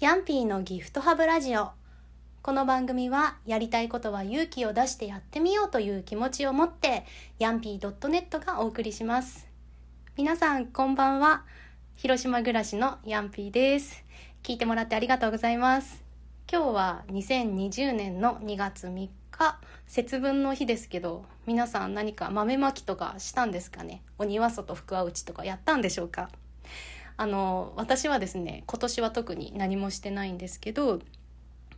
ヤンピーのギフトハブラジオ。この番組はやりたいことは勇気を出してやってみようという気持ちを持ってヤンピー .net がお送りします。皆さんこんばんは。広島暮らしのヤンピーです。聞いてもらってありがとうございます。今日は2020年の2月3日節分の日ですけど皆さん何か豆まきとかしたんですかね？お庭外福は内とかやったんでしょうか？あの私はですね今年は特に何もしてないんですけど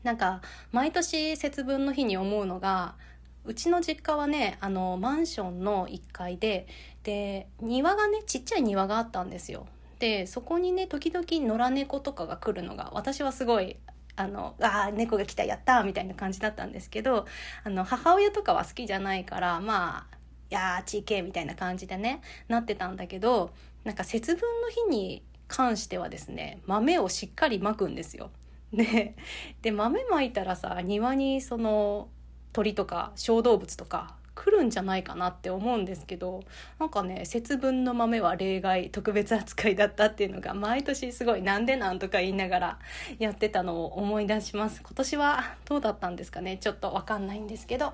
なんか毎年節分の日に思うのがうちの実家はねあのマンションの1階でで庭がねちっちゃい庭があったんですよ。でそこにね時々野良猫とかが来るのが私はすごいあのあ猫が来たやったみたいな感じだったんですけどあの母親とかは好きじゃないからまあいやーちいけみたいな感じでねなってたんだけどなんか節分の日に関してはですね豆をしっかりまくんですよ。でで豆まいたらさ庭にその鳥とか小動物とか来るんじゃないかなって思うんですけどなんかね節分の豆は例外特別扱いだったっていうのが毎年すごいなんでなんとか言いながらやってたのを思い出します。今年はどうだったんですかね？ちょっとわかんないんですけど。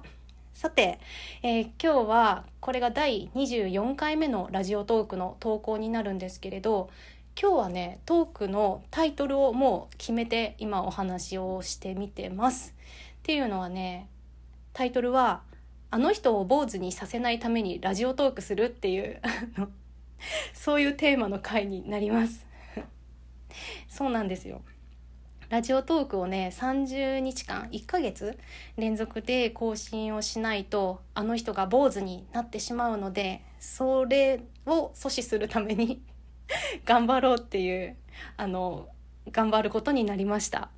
さて、えー、今日はこれが第24回目のラジオトークの投稿になるんですけれど今日はねトークのタイトルをもう決めて今お話をしてみてます。っていうのはねタイトルは「あの人を坊主にさせないためにラジオトークする」っていう そういうテーマの回になります。そうなんですよ。ラジオトークをね30日間1ヶ月連続で更新をしないとあの人が坊主になってしまうのでそれを阻止するために 頑張ろうっていうあの頑張ることになりました。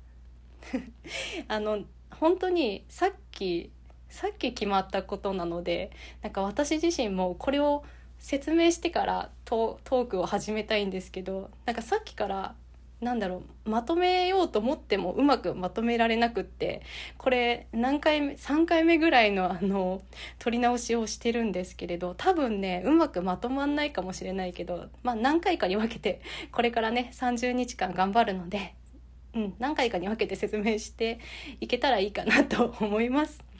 あの本当にさっきさっき決まったことなのでなんか私自身もこれを説明してからトークを始めたいんですけどなんかさっきからなんだろうまとめようと思ってもうまくまとめられなくってこれ何回目3回目ぐらいのあの撮り直しをしてるんですけれど多分ねうまくまとまんないかもしれないけど、まあ、何回かに分けてこれからね30日間頑張るので、うん、何回かに分けて説明していけたらいいかなと思います。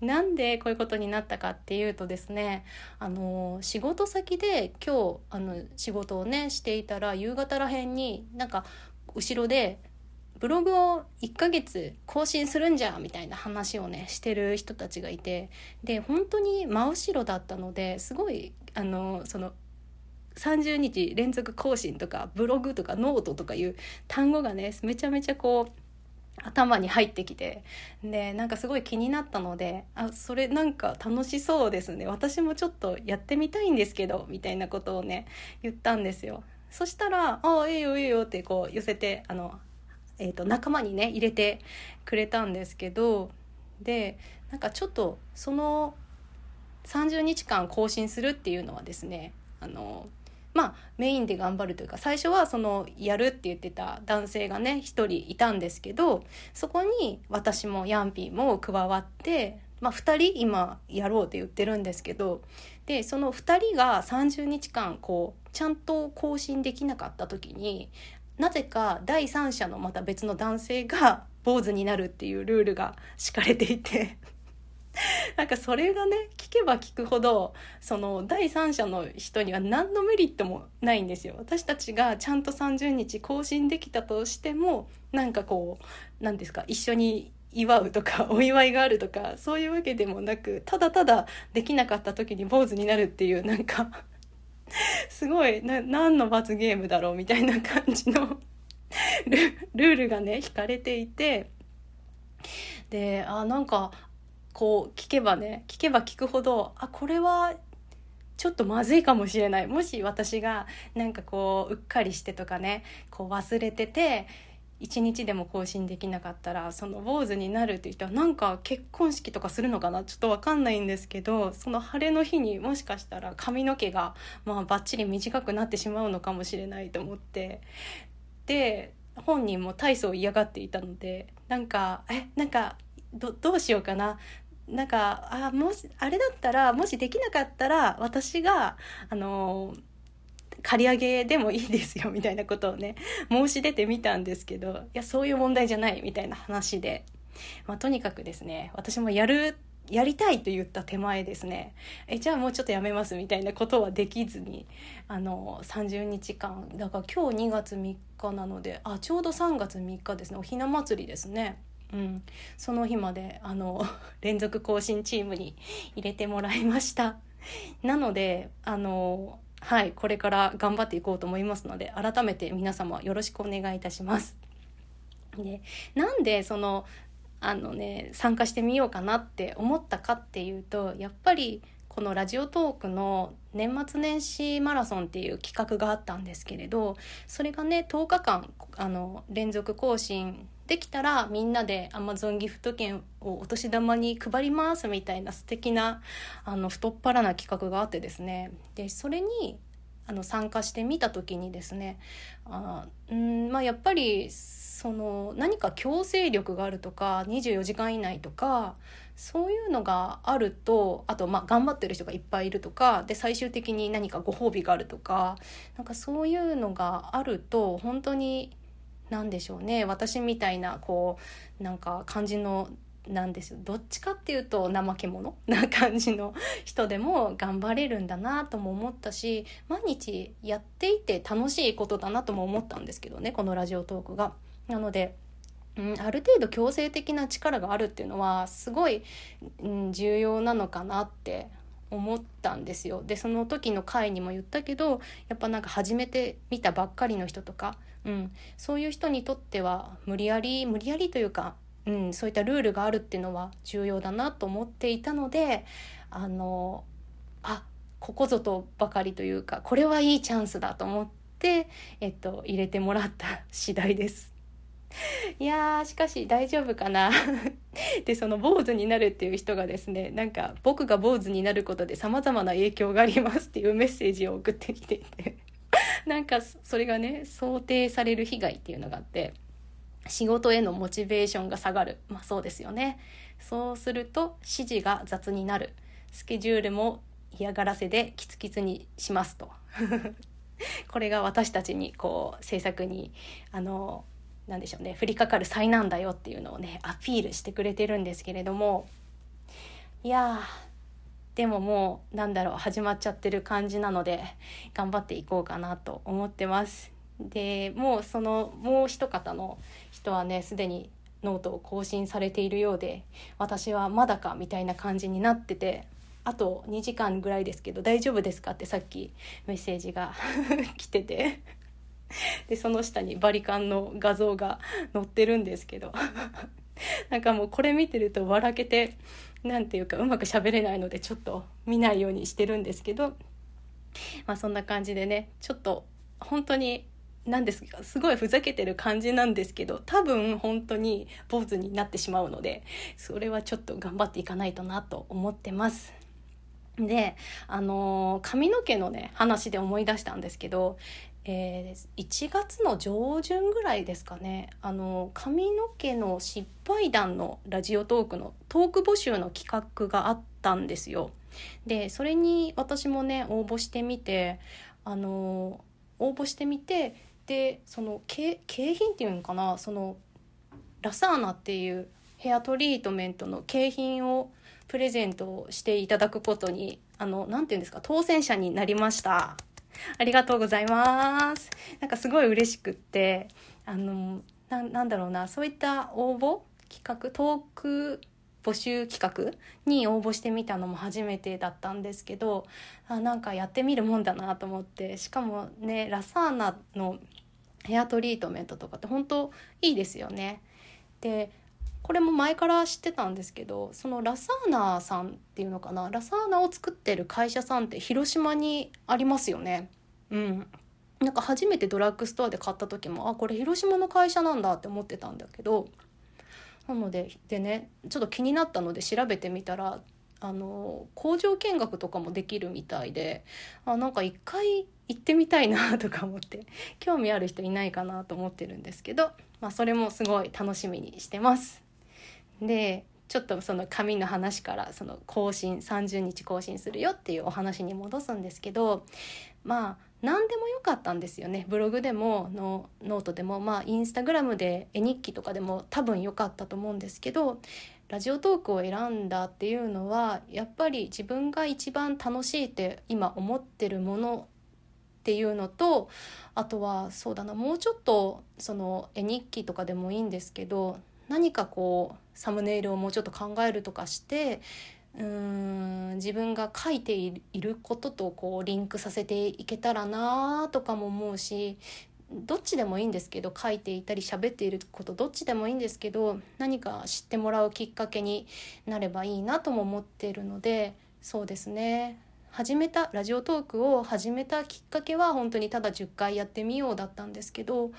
なんでこういうことになったかっていうとですねあの仕事先で今日あの仕事をねしていたら夕方らへんになんか後ろでブログを1ヶ月更新するんじゃみたいな話をねしてる人たちがいてで本当に真後ろだったのですごいあのその30日連続更新とかブログとかノートとかいう単語がねめちゃめちゃこう頭に入ってきてでなんかすごい気になったのであそれなんか楽しそうですね。私もちょっとやってみたいんですけどみたいなことをね言ったんですよ。そしたら「ああいいよいいよ」ってこう寄せてあの、えーと、仲間にね入れてくれたんですけどでなんかちょっとその30日間更新するっていうのはですねあのまあメインで頑張るというか最初はそのやるって言ってた男性がね一人いたんですけどそこに私もヤンピーも加わってまあ、2人今やろうって言ってるんですけどでその2人が30日間こうちゃんと更新できなかった時になぜか第三者のまた別の男性が 坊主になるっていうルールが敷かれていて なんかそれがね聞けば聞くほどその第三者の人には何のメリットもないんですよ。私たちがちゃんと30日更新できたとしてもなんかこう何ですか一緒に祝うとか お祝いがあるとかそういうわけでもなくただただできなかった時に坊主になるっていうなんか すごいな何の罰ゲームだろうみたいな感じの ルールがね引かれていてであなんかこう聞けばね聞けば聞くほどあこれはちょっとまずいかもしれない。もし私がなんかこううっかりしてとかねこう忘れてて一日でも更新できなかったらその坊主になるっていう人はなんか結婚式とかするのかな？ちょっと分かんないんですけどその晴れの日にもしかしたら髪の毛がまあバッチリ短くなってしまうのかもしれないと思って。で本人も体操を嫌がっていたのでなんかえ？なんかどどうしようかな？なんかあもしあれだったらもしできなかったら私があの借り上げでもいいですよみたいなことをね申し出てみたんですけどいやそういう問題じゃないみたいな話で、まあ、とにかくですね私もやるやりたいと言った手前ですね。えじゃあもうちょっとやめますみたいなことはできずにあの30日間。だから今日2月3日なのであちょうど3月3日ですね。おひな祭りですね。うん、その日まであの 連続更新チームに入れてもらいました。なのであのはいこれから頑張っていこうと思いますので改めて皆様よろしくお願いいたします。でなんでそのあのね参加してみようかなって思ったかっていうとやっぱりこのラジオトークの年末年始マラソンっていう企画があったんですけれどそれがね10日間あの連続更新できたらみんなで Amazon ギフト券をお年玉に配りますみたいな素敵なあな太っ腹な企画があってですね。でそれにあの参加してみた時にですねあうんまあやっぱりその何か強制力があるとか24時間以内とかそういうのがあるとあとまあ頑張ってる人がいっぱいいるとかで最終的に何かご褒美があるとかなんかそういうのがあると本当に何でしょうね私みたいなこうなんか感じのなんですよどっちかっていうと怠け者 な感じの人でも頑張れるんだなとも思ったし毎日やっていて楽しいことだなとも思ったんですけどねこのラジオトークが。なのでうん、ある程度強制的な力があるっていうのはすごい、うん、重要なのかなって思ったんですよ。でその時の回にも言ったけどやっぱなんか初めて見たばっかりの人とか、うん、そういう人にとっては無理やり無理やりというか、うん、そういったルールがあるっていうのは重要だなと思っていたのであのあここぞとばかりというかこれはいいチャンスだと思って、えっと、入れてもらった次第です。いやーしかし大丈夫かな でその坊主になるっていう人がですねなんか僕が坊主になることで様々な影響がありますっていうメッセージを送ってきていて。なんかそれがね想定される被害っていうのがあって仕事へのモチベーションが下がる。まあそうですよね。そうすると指示が雑になる。スケジュールも嫌がらせでキツキツにしますと。これが私たちにこう制作にあのなんでしょうね降りかかる災難だよっていうのをねアピールしてくれてるんですけれどもいやでももうなんだろう始まっちゃってる感じなので頑張っていこうかなと思ってます。でもうそのもう一方の人はねすでにノートを更新されているようで私はまだかみたいな感じになっててあと2時間ぐらいですけど大丈夫ですかってさっきメッセージが 来てて でその下にバリカンの画像が載ってるんですけど なんかもうこれ見てると笑けて何て言うかうまく喋れないのでちょっと見ないようにしてるんですけどまあそんな感じでねちょっと本当に何ですかすごいふざけてる感じなんですけど多分本当に坊主になってしまうのでそれはちょっと頑張っていかないとなと思ってます。であの髪の毛のね話で思い出したんですけどえー、1月の上旬ぐらいですかねあの髪の毛の失敗談のラジオトークのトーク募集の企画があったんですよ。でそれに私もね応募してみてあの応募してみてでその景品っていうのかなそのラサーナっていうヘアトリートメントの景品をプレゼントしていただくことにあの何て言うんですか当選者になりました。ありがとうございます。なんかすごい嬉しくって、あの、ななんだろうな、そういった応募企画、トーク募集企画に応募してみたのも初めてだったんですけど、あなんかやってみるもんだなと思って、しかもね、ラサーナのヘアトリートメントとかって本当いいですよね。でこれも前から知ってたんですけどそのラサーナさんっていうのかな？ラサーナを作ってる会社さんって広島にありますよね。うん、なんか初めてドラッグストアで買った時もあこれ広島の会社なんだって思ってたんだけどなのででねちょっと気になったので調べてみたらあの工場見学とかもできるみたいであなんか一回行ってみたいなとか思って興味ある人いないかなと思ってるんですけど、まあ、それもすごい楽しみにしてます。でちょっとその紙の話からその更新30日更新するよっていうお話に戻すんですけどまあ何でもよかったんですよね。ブログでもノートでもまあインスタグラムで絵日記とかでも多分よかったと思うんですけどラジオトークを選んだっていうのはやっぱり自分が一番楽しいって今思ってるものっていうのとあとはそうだなもうちょっとその絵日記とかでもいいんですけど何かこうサムネイルをもうちょっと考えるとかしてうん自分が書いていることとこうリンクさせていけたらなとかも思うしどっちでもいいんですけど書いていたり喋っていることどっちでもいいんですけど何か知ってもらうきっかけになればいいなとも思っているのでそうですね。始めたラジオトークを始めたきっかけは本当にただ10回やってみようだったんですけど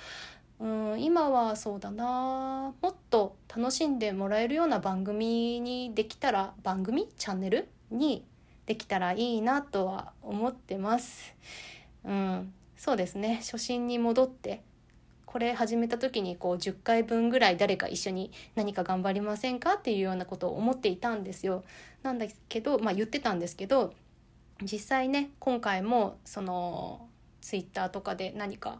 うん今はそうだなもっと楽しんでもらえるような番組にできたら番組チャンネルにできたらいいなとは思ってます。うん、そうですね初心に戻ってこれ始めた時にこう10回分ぐらい誰か一緒に何か頑張りませんかっていうようなことを思っていたんですよ。なんだけどまあ言ってたんですけど実際ね今回もそのツイッターとかで何か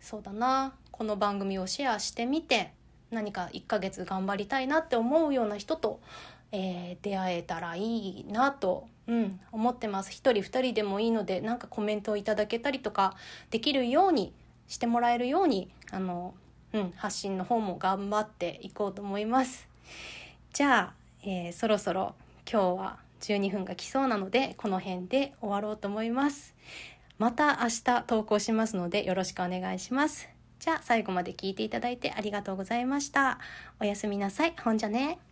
そうだなこの番組をシェアしてみて何か1ヶ月頑張りたいなって思うような人と、えー、出会えたらいいなと、うん、思ってます。一人二人でもいいのでなんかコメントをいただけたりとかできるようにしてもらえるようにあの、うん、発信の方も頑張っていこうと思います。じゃあ、えー、そろそろ今日は12分が来そうなのでこの辺で終わろうと思います。また明日投稿しますのでよろしくお願いします。じゃあ最後まで聞いていただいてありがとうございました。おやすみなさい。ほんじゃね。